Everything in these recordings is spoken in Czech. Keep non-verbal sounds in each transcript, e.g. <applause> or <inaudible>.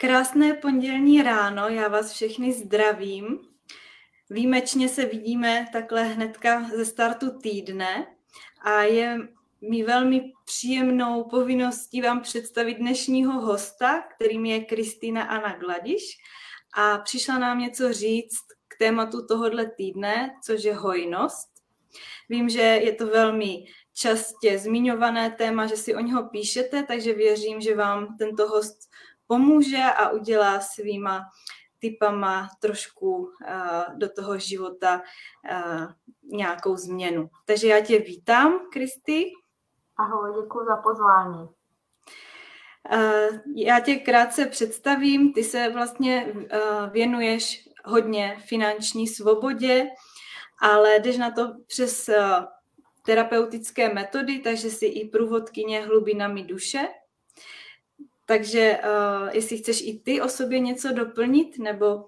Krásné pondělní ráno, já vás všechny zdravím. Výjimečně se vidíme takhle hnedka ze startu týdne a je mi velmi příjemnou povinností vám představit dnešního hosta, kterým je Kristýna Anna Gladiš a přišla nám něco říct k tématu tohohle týdne, což je hojnost. Vím, že je to velmi častě zmiňované téma, že si o něho píšete, takže věřím, že vám tento host pomůže a udělá svýma typama trošku uh, do toho života uh, nějakou změnu. Takže já tě vítám, Kristy. Ahoj, děkuji za pozvání. Uh, já tě krátce představím. Ty se vlastně věnuješ hodně finanční svobodě, ale jdeš na to přes terapeutické metody, takže jsi i průvodkyně hlubinami duše. Takže uh, jestli chceš i ty o sobě něco doplnit, nebo?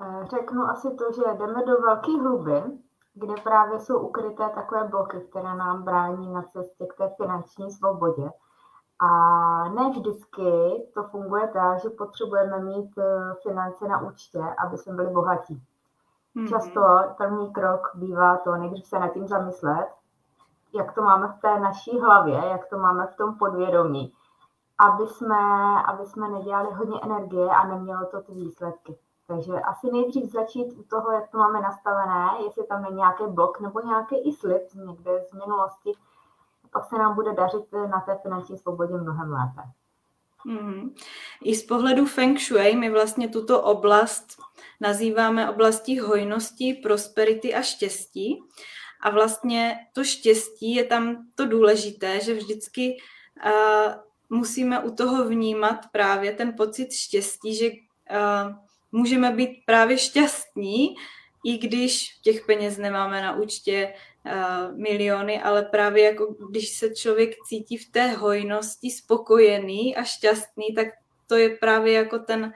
Eh, řeknu asi to, že jdeme do velkých hlubin, kde právě jsou ukryté takové bloky, které nám brání na cestě k té finanční svobodě. A ne vždycky to funguje tak, že potřebujeme mít eh, finance na účtě, aby jsme byli bohatí. Mm-hmm. Často první krok bývá to, nejdřív se nad tím zamyslet, jak to máme v té naší hlavě, jak to máme v tom podvědomí, aby jsme, aby jsme nedělali hodně energie a nemělo to ty výsledky. Takže asi nejdřív začít u toho, jak to máme nastavené, jestli tam je nějaký blok nebo nějaký i slib někde z minulosti, pak se nám bude dařit na té finanční svobodě mnohem lépe. Mm. I z pohledu Feng Shui my vlastně tuto oblast nazýváme oblastí hojnosti, prosperity a štěstí. A vlastně to štěstí je tam to důležité, že vždycky uh, musíme u toho vnímat právě ten pocit štěstí, že uh, můžeme být právě šťastní, i když těch peněz nemáme na účtě uh, miliony, ale právě jako když se člověk cítí v té hojnosti spokojený a šťastný, tak to je právě jako ten,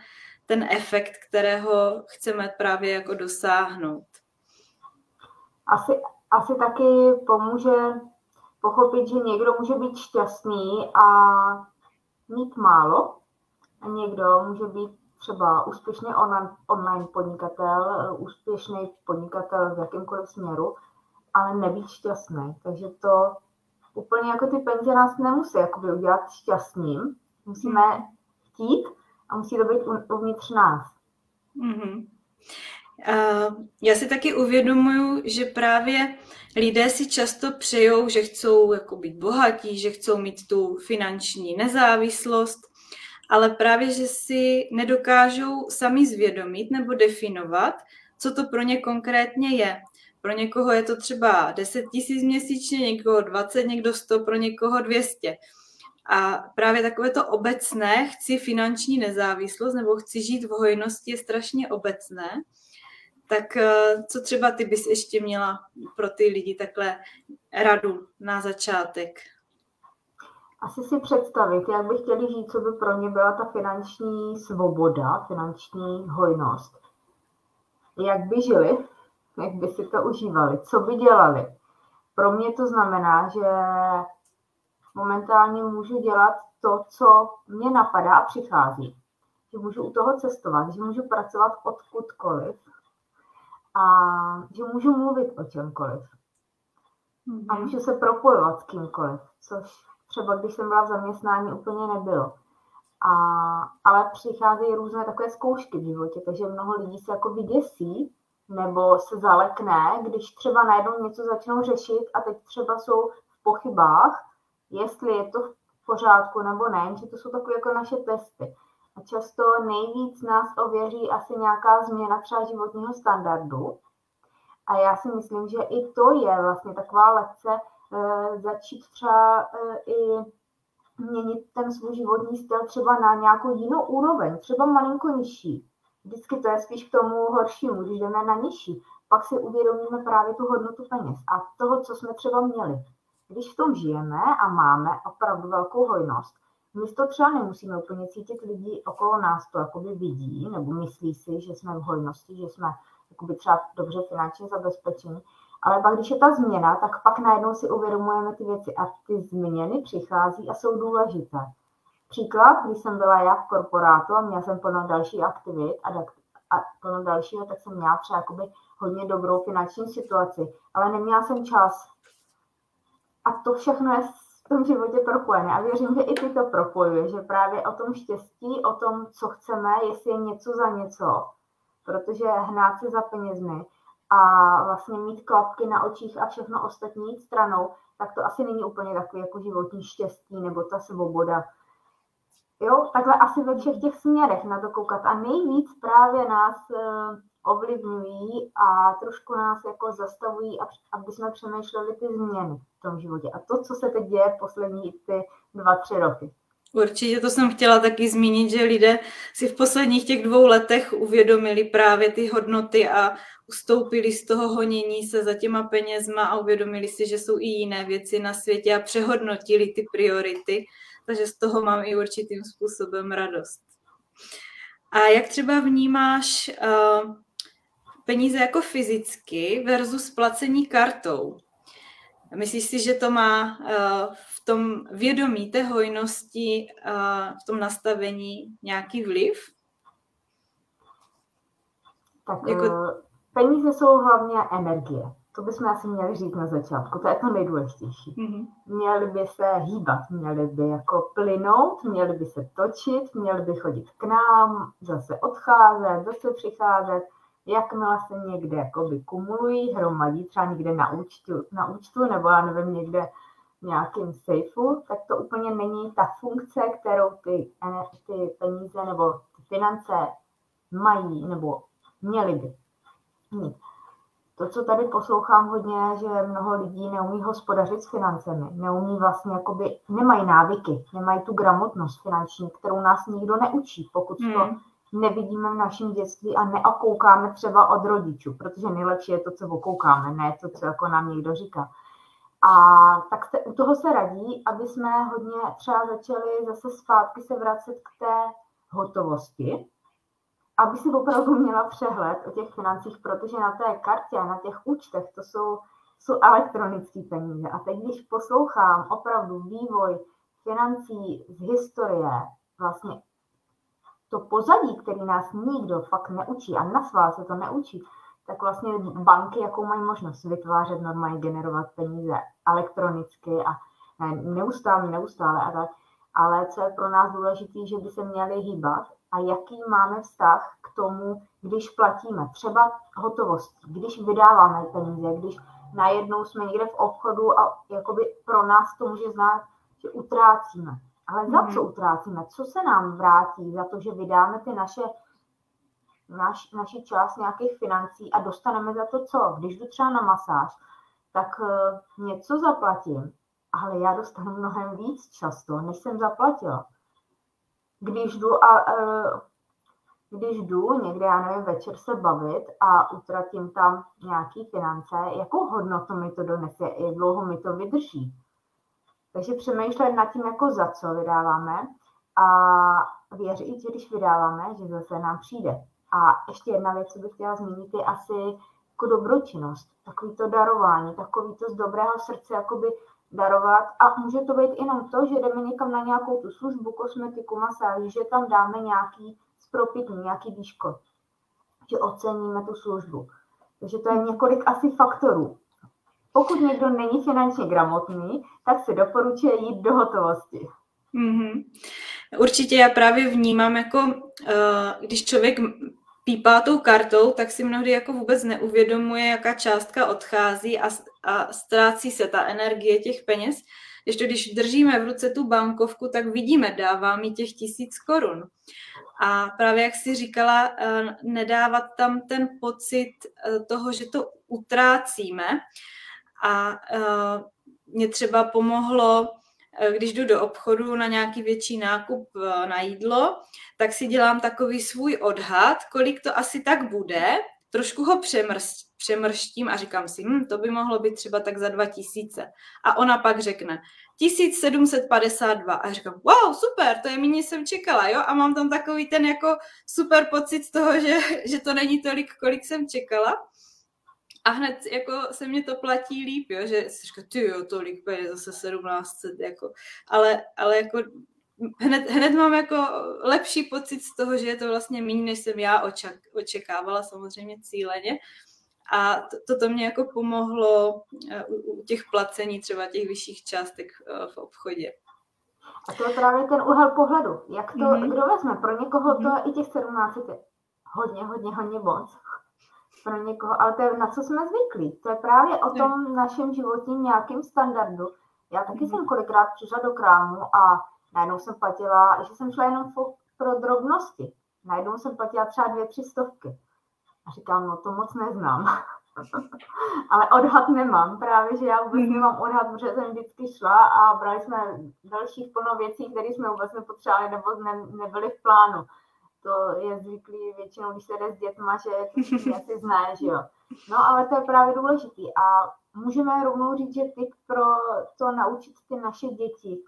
ten efekt, kterého chceme právě jako dosáhnout. Asi, asi taky pomůže pochopit, že někdo může být šťastný a mít málo a někdo může být třeba úspěšný online, podnikatel, úspěšný podnikatel v jakýmkoliv směru, ale nebýt šťastný. Takže to úplně jako ty peníze nás nemusí jakoby udělat šťastným. Musíme chtít a musí to být uvnitř nás. Mm-hmm. Já si taky uvědomuju, že právě lidé si často přejou, že chcou jako být bohatí, že chcou mít tu finanční nezávislost, ale právě, že si nedokážou sami zvědomit nebo definovat, co to pro ně konkrétně je. Pro někoho je to třeba 10 tisíc měsíčně, někoho 20, někdo 100, pro někoho 200. A právě takové to obecné, chci finanční nezávislost nebo chci žít v hojnosti je strašně obecné. Tak eh, co třeba ty bys ještě měla pro ty lidi takhle radu na začátek? Asi si představit, jak by chtěli žít, co by pro ně byla ta finanční svoboda, finanční hojnost. Jak by žili, jak by si to užívali, co by dělali. Pro mě to znamená, že momentálně můžu dělat to, co mě napadá a přichází. Že můžu u toho cestovat, že můžu pracovat odkudkoliv a že můžu mluvit o čemkoliv. Mm-hmm. A mhm. můžu se propojovat s kýmkoliv, což třeba když jsem byla v zaměstnání úplně nebylo. A, ale přicházejí různé takové zkoušky v životě, takže mnoho lidí se jako vyděsí nebo se zalekne, když třeba najednou něco začnou řešit a teď třeba jsou v pochybách jestli je to v pořádku nebo ne, že to jsou takové jako naše testy. Často nejvíc nás ověří asi nějaká změna třeba životního standardu. A já si myslím, že i to je vlastně taková lekce e, začít třeba e, i měnit ten svůj životní styl třeba na nějakou jinou úroveň, třeba malinko nižší. Vždycky to je spíš k tomu horšímu, když jdeme na nižší. Pak si uvědomíme právě tu hodnotu peněz a toho, co jsme třeba měli. Když v tom žijeme a máme opravdu velkou hojnost, my to třeba nemusíme úplně cítit lidi okolo nás to jakoby vidí nebo myslí si, že jsme v hojnosti, že jsme jakoby třeba dobře finančně zabezpečení, ale pak, když je ta změna, tak pak najednou si uvědomujeme ty věci a ty změny přichází a jsou důležité. Příklad, když jsem byla já v korporátu a měla jsem plno další aktivit a, a plno dalšího, tak jsem měla třeba jakoby hodně dobrou finanční situaci, ale neměla jsem čas. A to všechno je tom životě propojené. A věřím, že i ty to propojuje, že právě o tom štěstí, o tom, co chceme, jestli je něco za něco, protože hnát se za penězmi a vlastně mít klapky na očích a všechno ostatní stranou, tak to asi není úplně takový jako životní štěstí nebo ta svoboda. Jo, takhle asi ve všech těch směrech na to koukat. A nejvíc právě nás eh, ovlivňují a trošku nás jako zastavují, aby jsme přemýšleli ty změny v tom životě. A to, co se teď děje poslední ty dva, tři roky. Určitě to jsem chtěla taky zmínit, že lidé si v posledních těch dvou letech uvědomili právě ty hodnoty a ustoupili z toho honění se za těma penězma a uvědomili si, že jsou i jiné věci na světě a přehodnotili ty priority. Takže z toho mám i určitým způsobem radost. A jak třeba vnímáš uh, peníze jako fyzicky versus placení kartou? Myslíš si, že to má uh, v tom vědomí té hojnosti, uh, v tom nastavení nějaký vliv? Tak jako... peníze jsou hlavně energie. To bychom asi měli říct na začátku, to je to nejdůležitější. Mm-hmm. Měli by se hýbat, měli by jako plynout, měli by se točit, měli by chodit k nám, zase odcházet, zase přicházet jakmile se někde jakoby kumulují, hromadí, třeba někde na účtu, na účtu nebo já nevím, někde v nějakém safeu, tak to úplně není ta funkce, kterou ty, ty peníze nebo ty finance mají nebo měly by. To, co tady poslouchám hodně, že mnoho lidí neumí hospodařit s financemi, neumí vlastně, jakoby, nemají návyky, nemají tu gramotnost finanční, kterou nás nikdo neučí, pokud to hmm nevidíme v našem dětství a neokoukáme třeba od rodičů, protože nejlepší je to, co okoukáme, ne to, co jako nám někdo říká. A tak se, u toho se radí, aby jsme hodně třeba začali zase zpátky se vracet k té hotovosti, aby si opravdu měla přehled o těch financích, protože na té kartě, na těch účtech, to jsou, jsou elektronické peníze. A teď, když poslouchám opravdu vývoj financí z historie, vlastně to pozadí, který nás nikdo fakt neučí a na svá se to neučí, tak vlastně banky, jakou mají možnost vytvářet normálně, generovat peníze elektronicky a neustále, neustále a tak. Ale co je pro nás důležité, že by se měli hýbat a jaký máme vztah k tomu, když platíme třeba hotovost, když vydáváme peníze, když najednou jsme někde v obchodu a jakoby pro nás to může znát, že utrácíme. Ale za co mhm. utrácíme? Co se nám vrátí za to, že vydáme ty naše naš, naši část nějakých financí a dostaneme za to co? Když jdu třeba na masáž, tak uh, něco zaplatím, ale já dostanu mnohem víc často, než jsem zaplatila. Když jdu a uh, když jdu někde, já nevím, večer se bavit a utratím tam nějaký finance, jakou hodnotu mi to donese, jak dlouho mi to vydrží. Takže přemýšlet nad tím, jako za co vydáváme a věřit, že když vydáváme, že zase nám přijde. A ještě jedna věc, co bych chtěla zmínit, je asi jako dobročinnost, takový to darování, takový to z dobrého srdce, jakoby darovat. A může to být jenom to, že jdeme někam na nějakou tu službu, kosmetiku, masáž, že tam dáme nějaký spropitný, nějaký výško, že oceníme tu službu. Takže to je několik asi faktorů. Pokud někdo není finančně gramotný, tak se doporučuje jít do hotovosti. Mm-hmm. Určitě já právě vnímám, jako uh, když člověk pípá tou kartou, tak si mnohdy jako vůbec neuvědomuje, jaká částka odchází a, a ztrácí se ta energie těch peněz. Ještě když držíme v ruce tu bankovku, tak vidíme, dává mi těch tisíc korun. A právě jak si říkala, uh, nedávat tam ten pocit uh, toho, že to utrácíme, a uh, mě třeba pomohlo, uh, když jdu do obchodu na nějaký větší nákup uh, na jídlo, tak si dělám takový svůj odhad, kolik to asi tak bude, trošku ho přemrst, přemrštím a říkám si, hm, to by mohlo být třeba tak za 2000. A ona pak řekne 1752 a říkám, wow, super, to je méně jsem čekala, jo? A mám tam takový ten jako super pocit z toho, že, že to není tolik, kolik jsem čekala. A hned jako se mě to platí líp, jo, že si říká, ty jo, tolik peněz, zase 1700, jako, ale, ale jako hned, hned mám jako lepší pocit z toho, že je to vlastně méně, než jsem já oček, očekávala, samozřejmě cíleně. A to, toto mě jako pomohlo eh, u, u těch placení třeba těch vyšších částek eh, v obchodě. A to je právě ten úhel pohledu. Jak to, mm-hmm. kdo vezme? Pro někoho to mm-hmm. i těch 17 je hodně, hodně, hodně moc. Pro někoho, ale to je na co jsme zvyklí. To je právě o tom našem životním nějakým standardu. Já taky mm-hmm. jsem kolikrát přišla do krámu a najednou jsem platila, že jsem šla jenom pro drobnosti. Najednou jsem platila třeba dvě, tři stovky. A říkám, no to moc neznám. <laughs> Ale odhad nemám, právě, že já vůbec mhm. nemám odhad, protože jsem vždycky šla a brali jsme dalších plno věcí, které jsme vůbec nepotřebovali nebo ne, nebyly v plánu. To je zvyklý většinou, když se jde s dětma, že to asi <laughs> zná, že jo. No ale to je právě důležitý a můžeme rovnou říct, že ty pro to naučit ty naše děti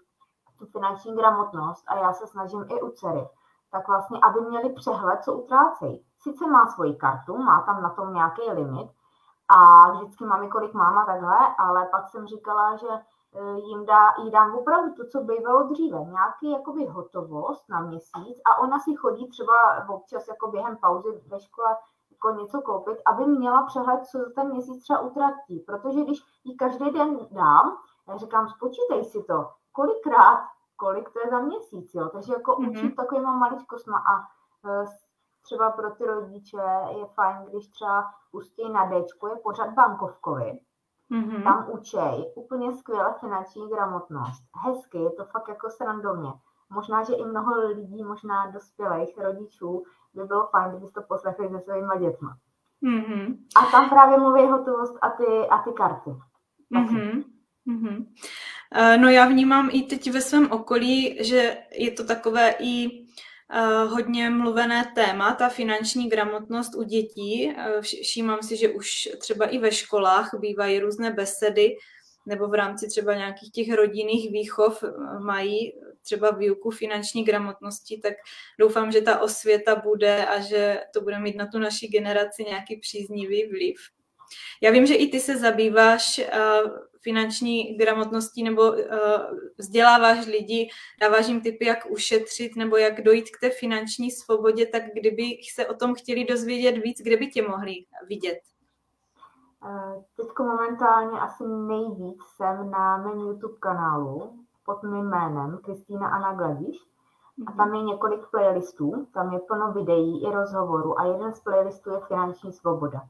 tu finanční gramotnost a já se snažím i u dcery, tak vlastně, aby měli přehled, co utrácejí. Sice má svoji kartu, má tam na tom nějaký limit a vždycky máme, kolik máma takhle, ale pak jsem říkala, že jim dá, jí dám opravdu to, co bývalo dříve, nějaký jakoby hotovost na měsíc a ona si chodí třeba občas jako během pauzy ve škole jako něco koupit, aby měla přehled, co za ten měsíc třeba utratí, protože když jí každý den dám, já říkám, spočítej si to, kolikrát, kolik to je za měsíc, jo, takže jako mm-hmm. učit takovýma maličkostma a e, třeba pro ty rodiče je fajn, když třeba pustí na D, je pořád bankovkovi, mm-hmm. tam učej úplně skvěle finanční gramotnost. Hezky, je to fakt jako srandovně. Možná, že i mnoho lidí, možná dospělých rodičů, by bylo fajn, kdybyste to poslechli se svýma dětma. Mm-hmm. A tam právě mluví hotovost a ty, a ty karty. Mm-hmm. Mm-hmm. No já vnímám i teď ve svém okolí, že je to takové i Eh, hodně mluvené téma, ta finanční gramotnost u dětí. Eh, všímám si, že už třeba i ve školách bývají různé besedy, nebo v rámci třeba nějakých těch rodinných výchov eh, mají třeba výuku finanční gramotnosti, tak doufám, že ta osvěta bude a že to bude mít na tu naši generaci nějaký příznivý vliv. Já vím, že i ty se zabýváš finanční gramotností nebo uh, vzděláváš lidi, dáváš jim tipy, jak ušetřit nebo jak dojít k té finanční svobodě, tak kdyby se o tom chtěli dozvědět víc, kde by tě mohli vidět? Eh, Teď momentálně asi nejvíc jsem na mém YouTube kanálu pod mým jménem Kristýna Anna Gladiš. A tam je několik playlistů, tam je plno videí i rozhovorů a jeden z playlistů je Finanční svoboda.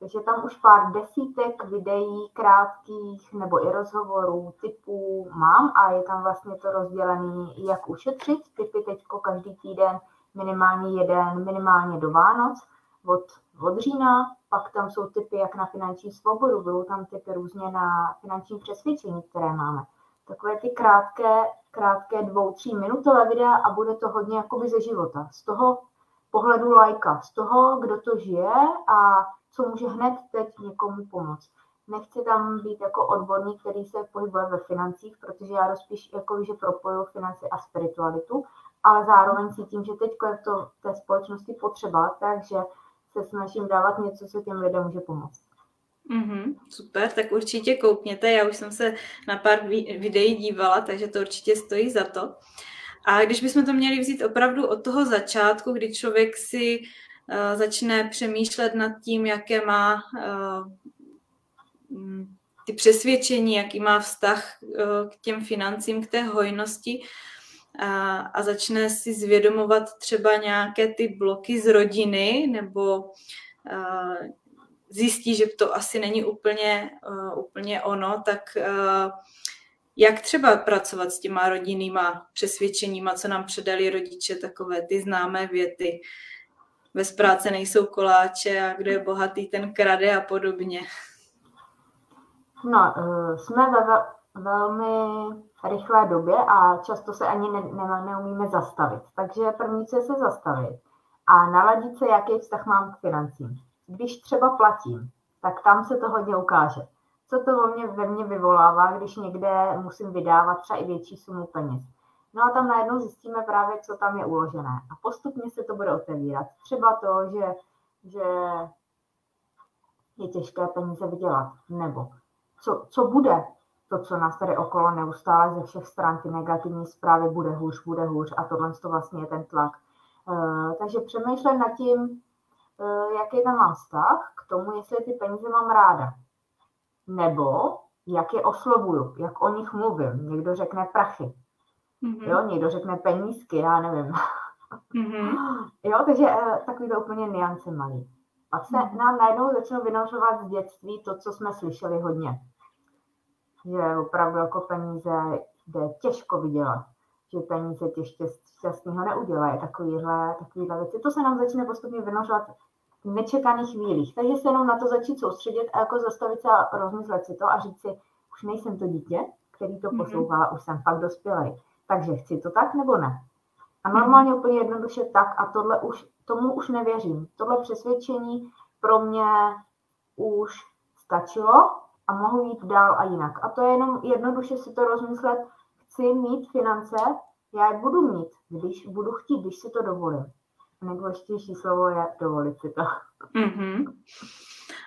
Takže tam už pár desítek videí krátkých nebo i rozhovorů typů mám a je tam vlastně to rozdělené, jak ušetřit. Typy teďko každý týden minimálně jeden, minimálně do Vánoc od, od října. Pak tam jsou typy jak na finanční svobodu, budou tam typy různě na finanční přesvědčení, které máme. Takové ty krátké, krátké dvou, tří minutové videa a bude to hodně jakoby ze života. Z toho pohledu lajka, z toho, kdo to žije a co může hned teď někomu pomoct. Nechci tam být jako odborník, který se pohybuje ve financích, protože já rozpíš jako, že propoju finance a spiritualitu, ale zároveň cítím, že teď je to té společnosti potřeba, takže se snažím dávat něco, co těm lidem může pomoct. Mm-hmm, super, tak určitě koukněte. Já už jsem se na pár videí dívala, takže to určitě stojí za to. A když bychom to měli vzít opravdu od toho začátku, kdy člověk si uh, začne přemýšlet nad tím, jaké má uh, ty přesvědčení, jaký má vztah uh, k těm financím, k té hojnosti a, a začne si zvědomovat třeba nějaké ty bloky z rodiny nebo uh, zjistí, že to asi není úplně, uh, úplně ono, tak uh, jak třeba pracovat s těma rodinnýma přesvědčeníma, co nám předali rodiče, takové ty známé věty. Bez práce nejsou koláče a kdo je bohatý, ten krade a podobně. No, eh, jsme ve velmi rychlé době a často se ani ne, ne, neumíme zastavit. Takže první, co je se zastavit a naladit se, jaký vztah mám k financím. Když třeba platím, tak tam se to hodně ukáže co to ve mně, ve mně vyvolává, když někde musím vydávat třeba i větší sumu peněz. No a tam najednou zjistíme právě, co tam je uložené. A postupně se to bude otevírat. Třeba to, že, že je těžké peníze vydělat. Nebo co, co bude, to, co nás tady okolo neustále ze všech stran, ty negativní zprávy, bude hůř, bude hůř a tohle to vlastně je ten tlak. Uh, takže přemýšlím nad tím, uh, jaký tam mám vztah k tomu, jestli ty peníze mám ráda. Nebo jak je oslovuju, jak o nich mluvím. Někdo řekne prachy, mm-hmm. jo, někdo řekne penízky, já nevím. <laughs> Mm-hmm. Jo, takže uh, takový to úplně niance malý. Pak se mm-hmm. nám najednou začnou vynořovat z dětství to, co jsme slyšeli hodně že opravdu jako peníze jde těžko vydělat, že peníze tě šťastného neudělají, takovýhle, takovýhle věci. To se nám začne postupně vynořovat nečekaných chvílích. Takže se jenom na to začít soustředit a jako zastavit se a rozmyslet si to a říct si, už nejsem to dítě, který to mm-hmm. poslouchá, už jsem fakt dospělý. Takže chci to tak nebo ne? A mhm. normálně úplně jednoduše tak a tohle už, tomu už nevěřím. Tohle přesvědčení pro mě už stačilo a mohu jít dál a jinak. A to je jenom jednoduše si to rozmyslet, chci mít finance, já je budu mít, když budu chtít, když si to dovolím. Nejdůležitější slovo je dovolit si to. Mm-hmm.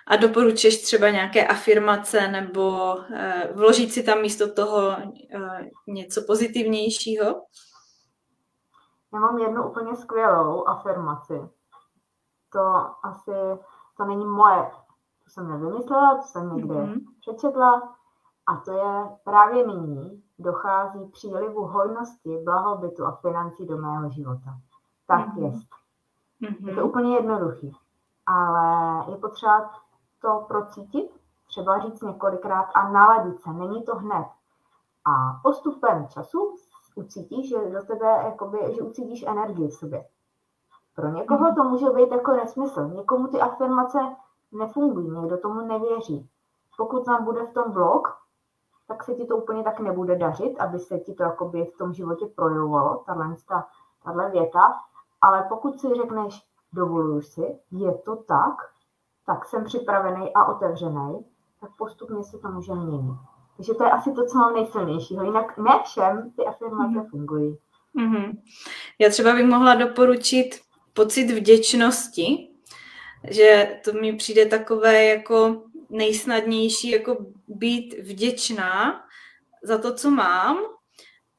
A doporučuješ třeba nějaké afirmace nebo eh, vložit si tam místo toho eh, něco pozitivnějšího? Já mám jednu úplně skvělou afirmaci. To asi, to není moje to jsem nevymyslela, to jsem někde mm-hmm. přečetla. A to je právě nyní dochází přílivu hojnosti, blahobytu a financí do mého života. Tak mm-hmm. jest. Mm-hmm. Je to úplně jednoduchý. Ale je potřeba to procítit, třeba říct několikrát a naladit se. Není to hned. A postupem času ucítíš, že do tebe, jakoby, že ucítíš energii v sobě. Pro někoho mm-hmm. to může být jako nesmysl. Někomu ty afirmace nefungují, někdo tomu nevěří. Pokud tam bude v tom blok, tak se ti to úplně tak nebude dařit, aby se ti to jakoby v tom životě projevovalo, tahle, tahle věta, ale pokud si řekneš, dovoluju si, je to tak, tak jsem připravený a otevřený, tak postupně se to může měnit. Takže to je asi to, co mám nejsilnějšího. Jinak ne všem ty afirmace mm-hmm. fungují. Mm-hmm. Já třeba bych mohla doporučit pocit vděčnosti, že to mi přijde takové jako nejsnadnější, jako být vděčná za to, co mám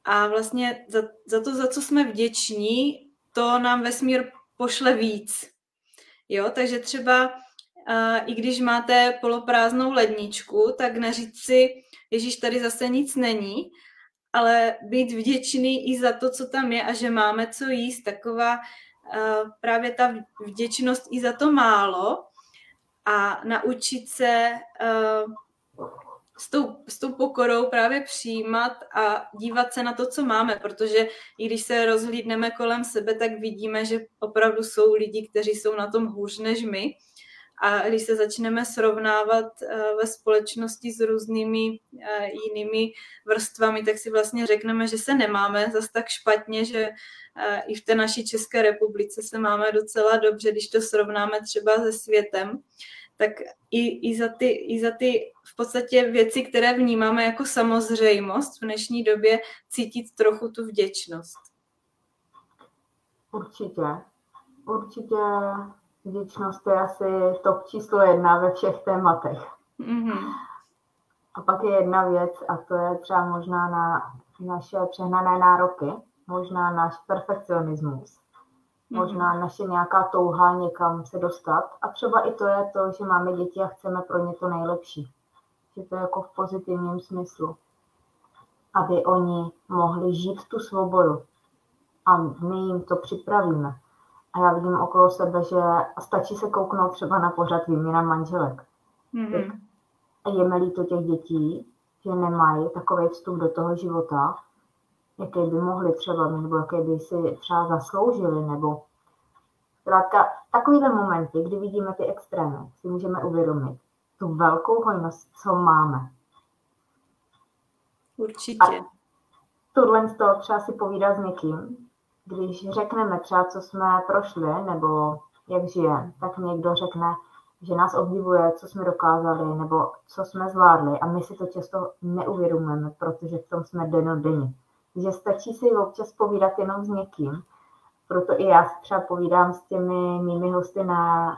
a vlastně za, za to, za co jsme vděční, to nám vesmír pošle víc. Jo, takže třeba i když máte poloprázdnou ledničku, tak neříct si, Ježíš, tady zase nic není, ale být vděčný i za to, co tam je a že máme co jíst, taková právě ta vděčnost i za to málo a naučit se s tou, s tou pokorou právě přijímat a dívat se na to, co máme, protože i když se rozhlídneme kolem sebe, tak vidíme, že opravdu jsou lidi, kteří jsou na tom hůř než my. A když se začneme srovnávat eh, ve společnosti s různými eh, jinými vrstvami, tak si vlastně řekneme, že se nemáme zas tak špatně, že eh, i v té naší České republice se máme docela dobře, když to srovnáme třeba se světem, tak i, i, za ty, i za ty v podstatě věci, které vnímáme jako samozřejmost v dnešní době, cítit trochu tu vděčnost. Určitě. Určitě Vděčnost je asi top číslo jedna ve všech tématech. Mm-hmm. A pak je jedna věc, a to je třeba možná na naše přehnané nároky, možná náš perfekcionismus. Možná naše nějaká touha někam se dostat. A třeba i to je to, že máme děti a chceme pro ně to nejlepší. Že to je jako v pozitivním smyslu. Aby oni mohli žít tu svobodu. A my jim to připravíme. A já vidím okolo sebe, že stačí se kouknout třeba na pořad výměna manželek. Mm-hmm. A je mi líto těch dětí, že nemají takový vstup do toho života, jaký by mohli třeba mít, nebo jaký by si třeba zasloužili, nebo zkrátka takovýhle momenty, kdy vidíme ty extrémy, si můžeme uvědomit tu velkou hojnost, co máme. Určitě. A tohle z toho třeba si povídat s někým, když řekneme třeba, co jsme prošli, nebo jak žije, tak někdo řekne, že nás obdivuje, co jsme dokázali, nebo co jsme zvládli a my si to často neuvědomujeme, protože v tom jsme denodenně. Takže stačí si občas povídat jenom s někým, proto i já třeba povídám s těmi mými hosty na,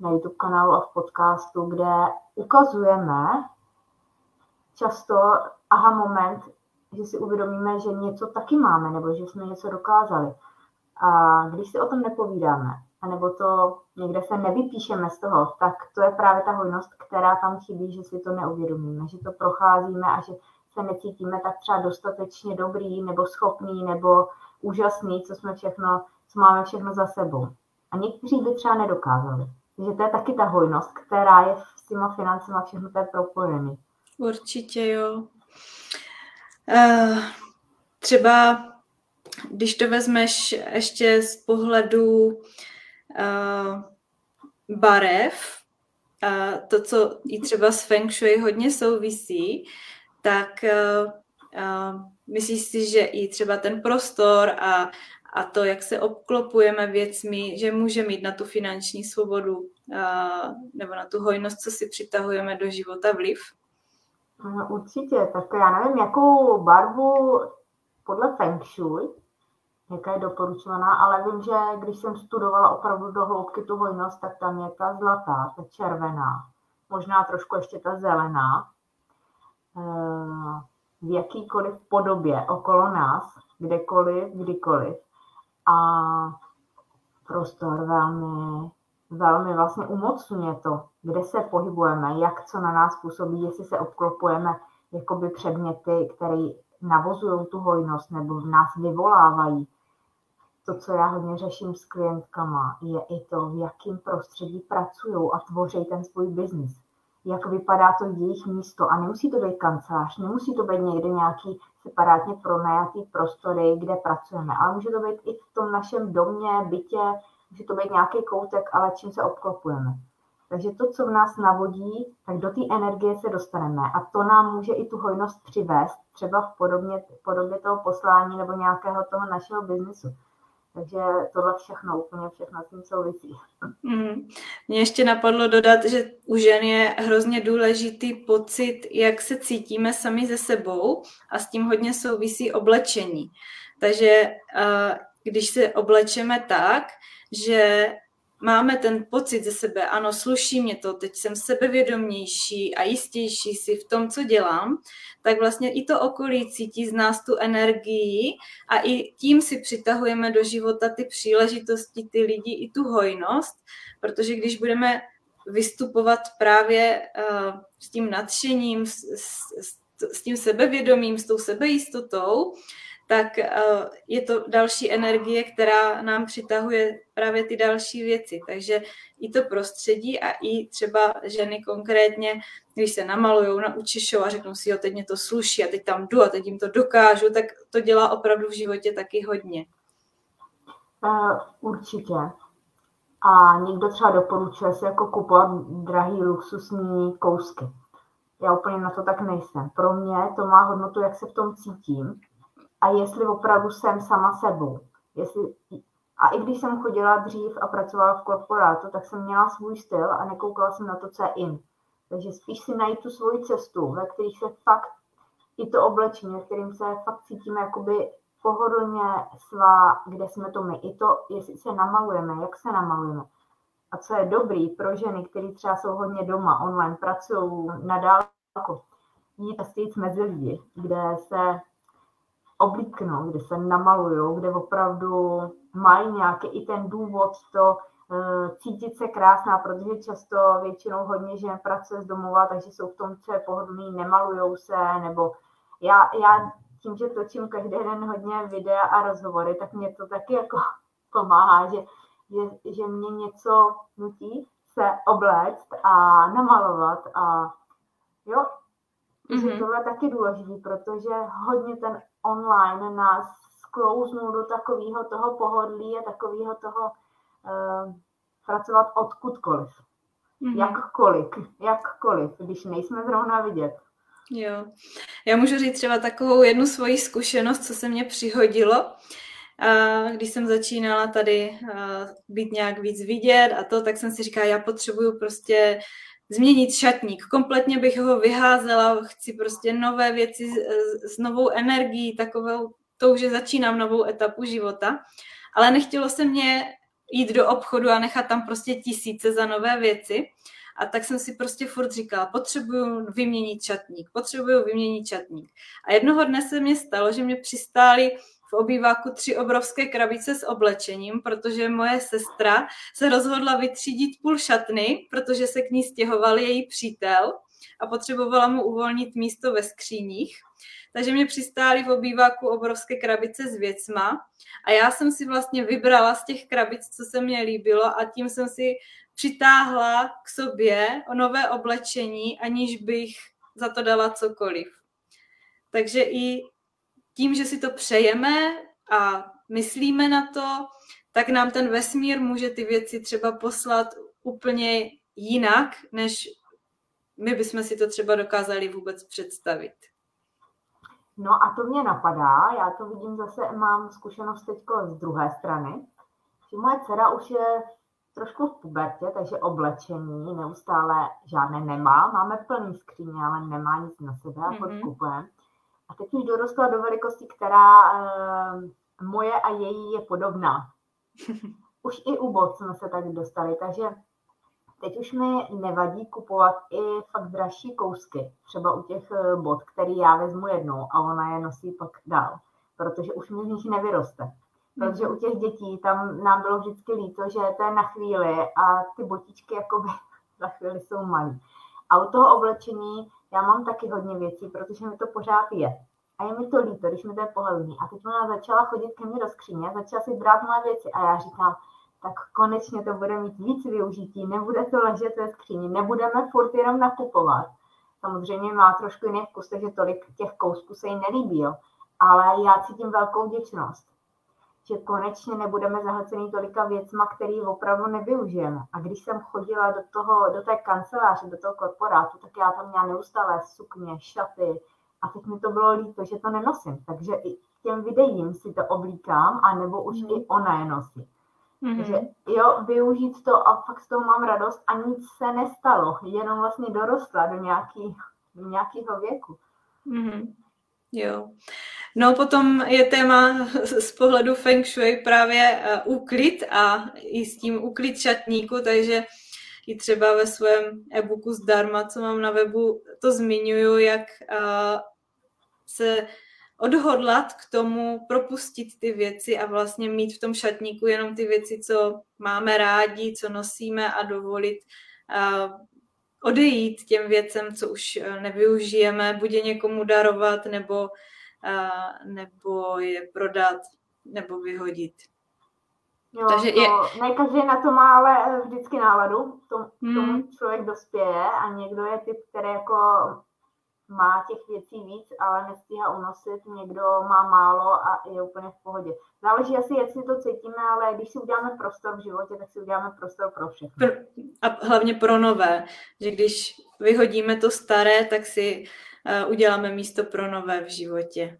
na YouTube kanálu a v podcastu, kde ukazujeme často aha moment, že si uvědomíme, že něco taky máme, nebo že jsme něco dokázali. A když si o tom nepovídáme, anebo to někde se nevypíšeme z toho, tak to je právě ta hojnost, která tam chybí, že si to neuvědomíme, že to procházíme a že se necítíme tak třeba dostatečně dobrý nebo schopný nebo úžasný, co jsme všechno, co máme všechno za sebou. A někteří by třeba nedokázali. Takže to je taky ta hojnost, která je s těma financema všechno to je propojený. Určitě jo. Uh, třeba když to vezmeš ještě z pohledu uh, barev, uh, to, co i třeba s Feng Shui hodně souvisí, tak uh, myslíš si, že i třeba ten prostor a, a to, jak se obklopujeme věcmi, že může mít na tu finanční svobodu uh, nebo na tu hojnost, co si přitahujeme do života vliv? No, určitě, tak já nevím, jakou barvu podle Feng Shui, jaká je doporučovaná, ale vím, že když jsem studovala opravdu do hloubky tu hojnost, tak tam je ta zlatá, ta červená, možná trošku ještě ta zelená, v jakýkoliv podobě okolo nás, kdekoliv, kdykoliv. A prostor velmi, velmi vlastně umocňuje to, kde se pohybujeme, jak co na nás působí, jestli se obklopujeme jakoby předměty, které navozují tu hojnost nebo v nás vyvolávají. To, co já hodně řeším s klientkama, je i to, v jakém prostředí pracují a tvoří ten svůj biznis. Jak vypadá to jejich místo. A nemusí to být kancelář, nemusí to být někde nějaký separátně pronajatý prostory, kde pracujeme, ale může to být i v tom našem domě, bytě, může to být nějaký koutek, ale čím se obklopujeme. Takže to, co v nás navodí, tak do té energie se dostaneme a to nám může i tu hojnost přivést, třeba v podobě, podobě toho poslání nebo nějakého toho našeho biznesu. Takže tohle všechno, úplně všechno s tím souvisí. Mm. Mně ještě napadlo dodat, že u žen je hrozně důležitý pocit, jak se cítíme sami ze sebou a s tím hodně souvisí oblečení. Takže když se oblečeme tak, že máme ten pocit ze sebe, ano, sluší mě to, teď jsem sebevědomější a jistější si v tom, co dělám, tak vlastně i to okolí cítí z nás tu energii a i tím si přitahujeme do života ty příležitosti, ty lidi, i tu hojnost, protože když budeme vystupovat právě uh, s tím nadšením, s, s, s tím sebevědomím, s tou sebejistotou, tak eh, je to další energie, která nám přitahuje právě ty další věci. Takže i to prostředí a i třeba ženy konkrétně, když se namalujou, naučišou a řeknou si, jo, teď mě to sluší a teď tam jdu a teď jim to dokážu, tak to dělá opravdu v životě taky hodně. Uh, určitě. A někdo třeba doporučuje si jako kupovat drahý luxusní kousky. Já úplně na to tak nejsem. Pro mě to má hodnotu, jak se v tom cítím a jestli opravdu jsem sama sebou. Jestli, a i když jsem chodila dřív a pracovala v korporátu, tak jsem měla svůj styl a nekoukala jsem na to, co je in. Takže spíš si najít tu svoji cestu, ve kterých se fakt i to oblečení, ve kterým se fakt cítíme jakoby pohodlně svá, kde jsme to my. I to, jestli se namalujeme, jak se namalujeme. A co je dobrý pro ženy, které třeba jsou hodně doma, online, pracují na dálku, jít a stýt mezi lidi, kde se oblíknou, kde se namalují, kde opravdu mají nějaký i ten důvod to uh, cítit se krásná, protože často většinou hodně žen pracuje z domova, takže jsou v tom, co je pohodlný, nemalujou se, nebo já, já tím, že točím každý den hodně videa a rozhovory, tak mě to taky jako <laughs> pomáhá, že, že, že mě něco nutí se obléct a namalovat a jo, mm-hmm. tohle je taky důležité, protože hodně ten online nás sklouznul do takového toho pohodlí a takového toho uh, pracovat odkudkoliv. Mm-hmm. Jakkoliv, jakkoliv, když nejsme zrovna vidět. Jo. Já můžu říct třeba takovou jednu svoji zkušenost, co se mně přihodilo, když jsem začínala tady být nějak víc vidět a to, tak jsem si říkala, já potřebuju prostě změnit šatník. Kompletně bych ho vyházela, chci prostě nové věci s, novou energií, takovou tou, že začínám novou etapu života. Ale nechtělo se mě jít do obchodu a nechat tam prostě tisíce za nové věci. A tak jsem si prostě furt říkala, potřebuju vyměnit čatník, potřebuju vyměnit čatník. A jednoho dne se mě stalo, že mě přistály v obýváku tři obrovské krabice s oblečením, protože moje sestra se rozhodla vytřídit půl šatny, protože se k ní stěhoval její přítel a potřebovala mu uvolnit místo ve skříních. Takže mě přistály v obýváku obrovské krabice s věcma a já jsem si vlastně vybrala z těch krabic, co se mně líbilo a tím jsem si přitáhla k sobě o nové oblečení, aniž bych za to dala cokoliv. Takže i tím, že si to přejeme a myslíme na to, tak nám ten vesmír může ty věci třeba poslat úplně jinak, než my bychom si to třeba dokázali vůbec představit. No a to mě napadá, já to vidím zase, mám zkušenost teď z druhé strany, že moje dcera už je trošku v pubertě, takže oblečení neustále žádné nemá. Máme plný skříně, ale nemá nic na sebe a mm-hmm. A teď už dorostla do velikosti, která e, moje a její je podobná. <laughs> Už i u bod jsme se tak dostali, takže teď už mi nevadí kupovat i fakt dražší kousky, třeba u těch eh, bod, který já vezmu jednou a ona je nosí pak dál, protože už mi z nich nevyroste. Protože u těch dětí tam nám bylo vždycky líto, že to je na chvíli a ty botičky jakoby <laughs> za chvíli jsou malé. A u toho oblečení já mám taky hodně věcí, protože mi to pořád je. A je mi to líto, když mi to je pohodlný. A teď ona začala chodit ke mně do skříně, začala si brát moje věci a já říkám, tak konečně to bude mít víc využití, nebude to ležet ve skříni, nebudeme furt jenom nakupovat. Samozřejmě má trošku jiný vkus, takže tolik těch kousků se jí nelíbí, ale já cítím velkou vděčnost, že konečně nebudeme zahlcený tolika věcma, který opravdu nevyužijeme. A když jsem chodila do, toho, do té kanceláře, do toho korporátu, tak já tam měla neustále sukně, šaty a teď mi to bylo líto, že to nenosím. Takže i těm videím si to oblíkám, anebo už mm. i ona je nosí. Mm-hmm. Takže jo, využít to a fakt z toho mám radost a nic se nestalo, jenom vlastně dorostla do, nějaký, do nějakého věku. Mm-hmm. Jo. No potom je téma z pohledu Feng Shui právě uh, úklid a i s tím úklid šatníku, takže i třeba ve svém e-booku zdarma, co mám na webu, to zmiňuju, jak uh, se odhodlat k tomu, propustit ty věci a vlastně mít v tom šatníku jenom ty věci, co máme rádi, co nosíme a dovolit uh, odejít těm věcem, co už nevyužijeme, buď je někomu darovat, nebo, nebo je prodat, nebo vyhodit. Jo, Takže to, je... ne každý na to má ale vždycky náladu, tom, hmm. tomu člověk dospěje a někdo je typ, který jako má těch věcí víc, ale nestíhá unosit, někdo má málo a je úplně v pohodě. Záleží asi, jak si to cítíme, ale když si uděláme prostor v životě, tak si uděláme prostor pro všechno. A hlavně pro nové, že když vyhodíme to staré, tak si uh, uděláme místo pro nové v životě.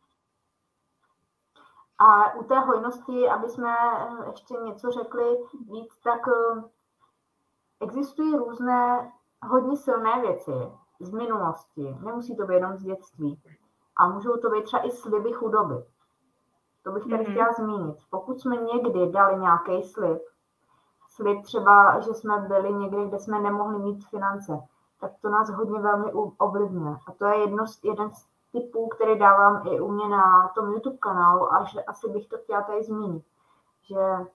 A u té hojnosti, aby jsme eh, ještě něco řekli víc, tak eh, existují různé hodně silné věci, z minulosti. Nemusí to být jenom z dětství. A můžou to být třeba i sliby chudoby. To bych tady mm-hmm. chtěla zmínit. Pokud jsme někdy dali nějaký slib, slib třeba, že jsme byli někde, kde jsme nemohli mít finance, tak to nás hodně velmi ovlivňuje. A to je jedno jeden z typů, který dávám i u mě na tom YouTube kanálu a že asi bych to chtěla tady zmínit. Že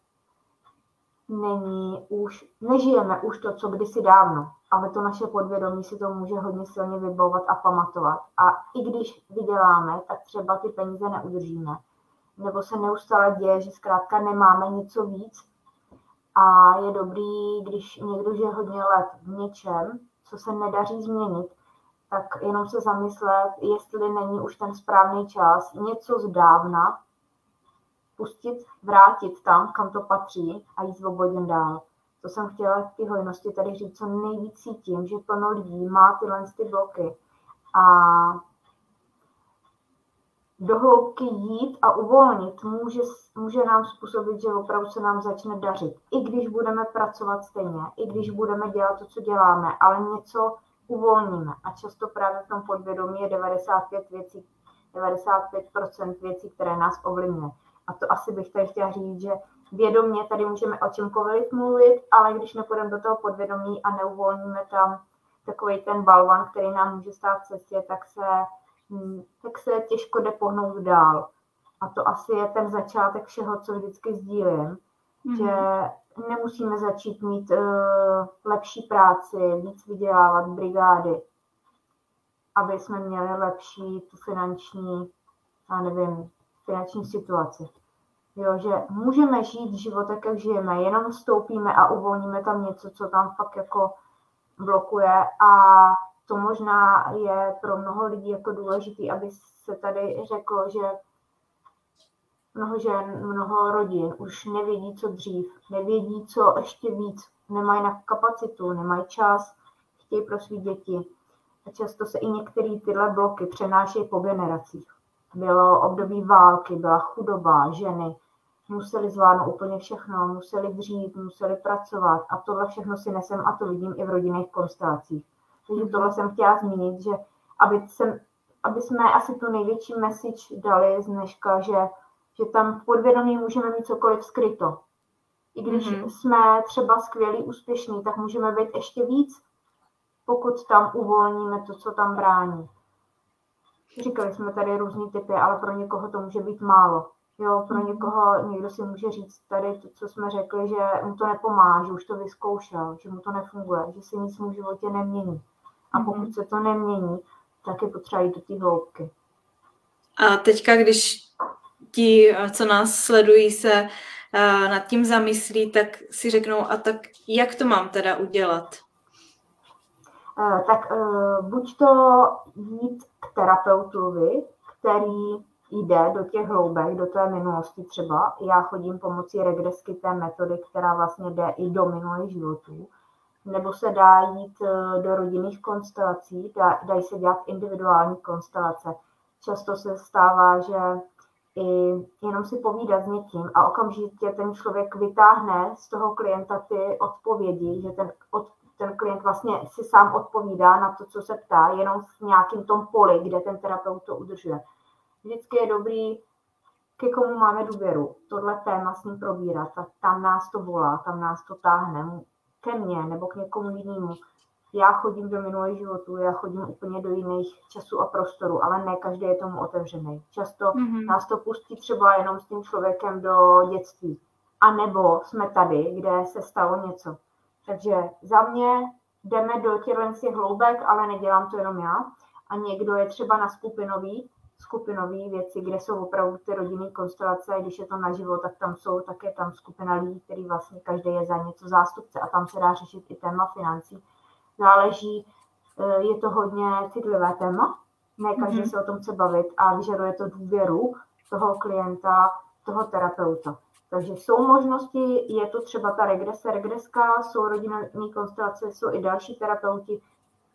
není už, nežijeme už to, co kdysi dávno ale to naše podvědomí si to může hodně silně vybavovat a pamatovat. A i když vyděláme, tak třeba ty peníze neudržíme. Nebo se neustále děje, že zkrátka nemáme něco víc. A je dobrý, když někdo žije hodně let v něčem, co se nedaří změnit, tak jenom se zamyslet, jestli není už ten správný čas něco z dávna pustit, vrátit tam, kam to patří a jít svobodně dál. To jsem chtěla ty hojnosti tady říct, co nejvíc cítím, že plno lidí má tyhle ty bloky. A do hloubky jít a uvolnit může, může nám způsobit, že opravdu se nám začne dařit. I když budeme pracovat stejně, i když budeme dělat to, co děláme, ale něco uvolníme. A často právě v tom podvědomí je 95 věcí, 95% věcí, které nás ovlivňují. A to asi bych tady chtěla říct, že vědomě tady můžeme o čemkoliv mluvit, ale když nepůjdeme do toho podvědomí a neuvolníme tam takový ten balvan, který nám může stát v cestě, tak se, tak se těžko jde pohnout dál. A to asi je ten začátek všeho, co vždycky sdílím, mm-hmm. že nemusíme začít mít uh, lepší práci, víc vydělávat brigády, aby jsme měli lepší tu finanční, já nevím, finanční situaci. Jo, že můžeme žít život tak, jak žijeme, jenom vstoupíme a uvolníme tam něco, co tam fakt jako blokuje a to možná je pro mnoho lidí jako důležité, aby se tady řeklo, že mnoho žen, mnoho rodin už nevědí, co dřív, nevědí, co ještě víc, nemají na kapacitu, nemají čas, chtějí pro své děti. A často se i některé tyhle bloky přenášejí po generacích. Bylo období války, byla chudoba, ženy museli zvládnout úplně všechno, museli dřít, museli pracovat a tohle všechno si nesem a to vidím i v rodinných konstelacích. Takže tohle jsem chtěla zmínit, že aby, jsem, aby jsme asi tu největší message dali z dneška, že že tam v podvědomí můžeme mít cokoliv skryto. I když mm-hmm. jsme třeba skvělí, úspěšní, tak můžeme být ještě víc, pokud tam uvolníme to, co tam brání. Říkali jsme tady různý typy, ale pro někoho to může být málo. Jo, pro mhm. někoho někdo si může říct tady to, co jsme řekli, že mu to nepomáhá, že už to vyzkoušel, že mu to nefunguje, že se nic mu v životě nemění. A pokud se to nemění, tak je potřeba jít do té hloubky. A teďka, když ti, co nás sledují, se nad tím zamyslí, tak si řeknou, a tak jak to mám teda udělat? Tak buď to jít k terapeutovi, který jde do těch hloubek, do té minulosti třeba. Já chodím pomocí regresky té metody, která vlastně jde i do minulých životů. Nebo se dá jít do rodinných konstelací, dají se dělat individuální konstelace. Často se stává, že i jenom si povídat s někým a okamžitě ten člověk vytáhne z toho klienta ty odpovědi, že ten, od, ten klient vlastně si sám odpovídá na to, co se ptá, jenom v nějakém tom poli, kde ten terapeut to udržuje. Vždycky je dobrý, ke komu máme důvěru, tohle téma s ním probírat, tak tam nás to volá, tam nás to táhne ke mně nebo k někomu jinému já chodím do minulých životů, já chodím úplně do jiných časů a prostoru, ale ne každý je tomu otevřený. Často mm-hmm. nás to pustí třeba jenom s tím člověkem do dětství. A nebo jsme tady, kde se stalo něco. Takže za mě jdeme do těchto hloubek, ale nedělám to jenom já. A někdo je třeba na skupinový, skupinový věci, kde jsou opravdu ty rodinné konstelace, a když je to naživo, tak tam jsou také tam skupina lidí, který vlastně každý je za něco zástupce a tam se dá řešit i téma financí záleží, eh, je to hodně citlivé téma, ne každý mm-hmm. se o tom chce bavit a vyžaduje to důvěru toho klienta, toho terapeuta. Takže jsou možnosti, je to třeba ta regrese, regreska, jsou rodinné konstelace, jsou i další terapeuti.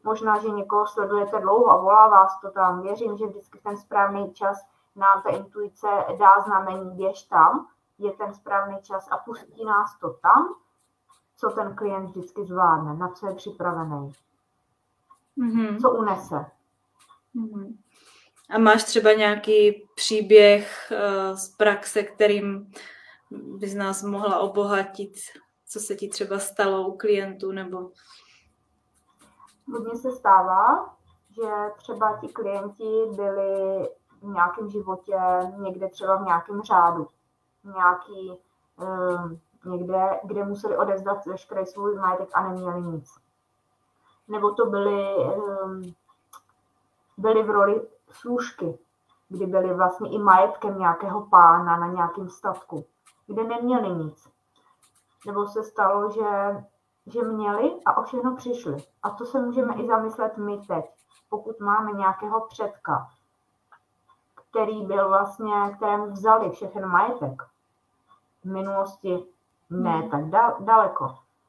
Možná, že někoho sledujete dlouho a volá vás to tam. Věřím, že vždycky ten správný čas nám ta intuice dá znamení, běž tam, je ten správný čas a pustí nás to tam, co ten klient vždycky zvládne, na co je připravený, mm-hmm. co unese. Mm-hmm. A máš třeba nějaký příběh uh, z praxe, kterým bys nás mohla obohatit, co se ti třeba stalo u klientů nebo... Hodně se stává, že třeba ti klienti byli v nějakém životě, někde třeba v nějakém řádu, nějaký um, někde, kde museli odevzdat veškerý svůj majetek a neměli nic. Nebo to byly, ehm, byly v roli služky, kdy byly vlastně i majetkem nějakého pána na nějakém statku, kde neměli nic. Nebo se stalo, že, že měli a o všechno přišli. A to se můžeme i zamyslet my teď, pokud máme nějakého předka, který byl vlastně, kterému vzali všechen majetek v minulosti ne hmm. tak da- daleko,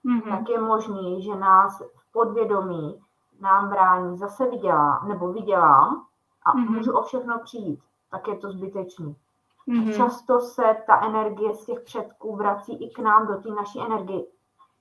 mm-hmm. tak je možný, že nás v podvědomí nám brání zase vydělá, nebo vydělám a mm-hmm. můžu o všechno přijít, tak je to zbytečný. Mm-hmm. Často se ta energie z těch předků vrací i k nám do té naší energie.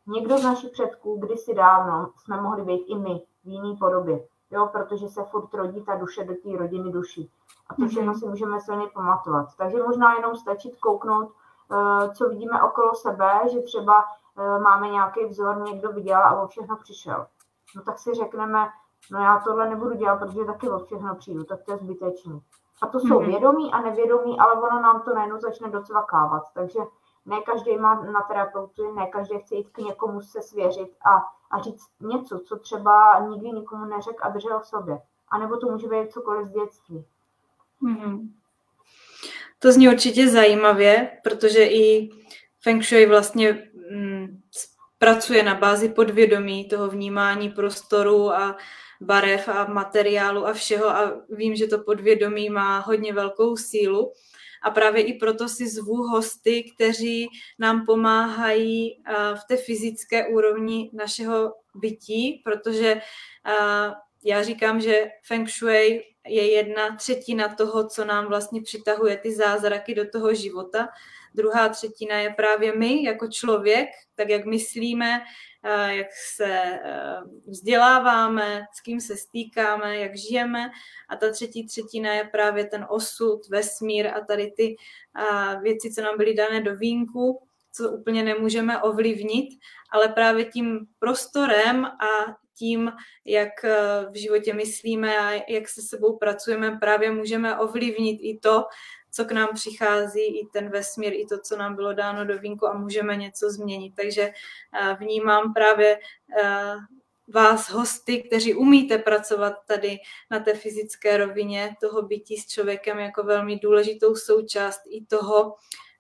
Někdo z našich předků kdysi dávno jsme mohli být i my v jiné podobě. jo, protože se furt rodí ta duše do té rodiny duší. A to všechno mhm. si můžeme silně pamatovat. Takže možná jenom stačit kouknout, eh, co vidíme okolo sebe, že třeba eh, máme nějaký vzor, někdo viděl a o všechno přišel. No tak si řekneme, no já tohle nebudu dělat, protože taky o všechno přijdu, tak to je zbytečný. A to jsou mm-hmm. vědomí a nevědomí, ale ono nám to najednou začne docvakávat. Takže ne každý má na terapeutu, ne každý chce jít k někomu se svěřit a, a říct něco, co třeba nikdy nikomu neřekl a držel v sobě. A nebo to může být cokoliv z dětství. Mm-hmm. To zní určitě zajímavě, protože i Feng Shui vlastně mm, pracuje na bázi podvědomí toho vnímání prostoru a barev a materiálu a všeho a vím, že to podvědomí má hodně velkou sílu a právě i proto si zvu hosty, kteří nám pomáhají v té fyzické úrovni našeho bytí, protože já říkám, že Feng Shui je jedna třetina toho, co nám vlastně přitahuje ty zázraky do toho života. Druhá třetina je právě my jako člověk, tak jak myslíme, jak se vzděláváme, s kým se stýkáme, jak žijeme. A ta třetí třetina je právě ten osud, vesmír a tady ty věci, co nám byly dané do vínku, co úplně nemůžeme ovlivnit, ale právě tím prostorem a tím, jak v životě myslíme a jak se sebou pracujeme, právě můžeme ovlivnit i to, co k nám přichází, i ten vesmír, i to, co nám bylo dáno do vínku a můžeme něco změnit. Takže eh, vnímám právě eh, vás, hosty, kteří umíte pracovat tady na té fyzické rovině toho bytí s člověkem jako velmi důležitou součást i toho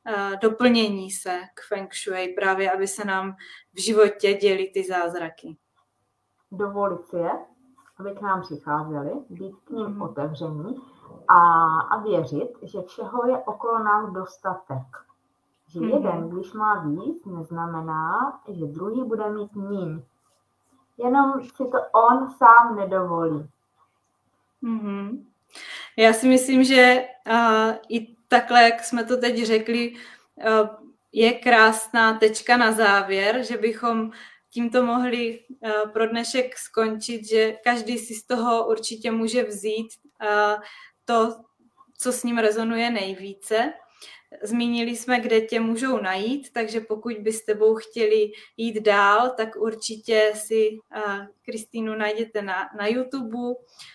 eh, doplnění se k Feng Shui, právě aby se nám v životě děli ty zázraky. Dovolit si je, aby k nám přicházeli, být k ním mm. otevření a, a věřit, že všeho je okolo nás dostatek. Že mm-hmm. jeden, když má víc, neznamená, že druhý bude mít míň. Jenom si to on sám nedovolí. Mm-hmm. Já si myslím, že uh, i takhle, jak jsme to teď řekli, uh, je krásná tečka na závěr, že bychom tímto mohli uh, pro dnešek skončit, že každý si z toho určitě může vzít uh, to, co s ním rezonuje nejvíce. Zmínili jsme, kde tě můžou najít, takže pokud by s tebou chtěli jít dál, tak určitě si Kristýnu najděte na, na YouTube,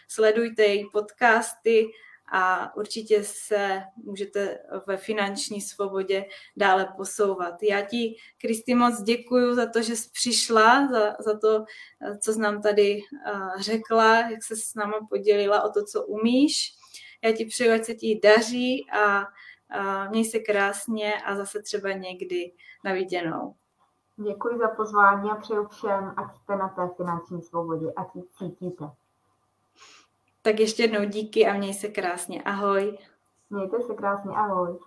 sledujte její podcasty a určitě se můžete ve finanční svobodě dále posouvat. Já ti, Kristi, moc děkuji za to, že jsi přišla, za, za to, co jsi nám tady řekla, jak se s náma podělila o to, co umíš. Já ti přeju, ať se ti daří a, a měj se krásně a zase třeba někdy na viděnou. Děkuji za pozvání a přeju všem, ať jste na té finanční svobodě, ať ji cítíte. Tak ještě jednou díky a měj se krásně. Ahoj. Mějte se krásně. Ahoj.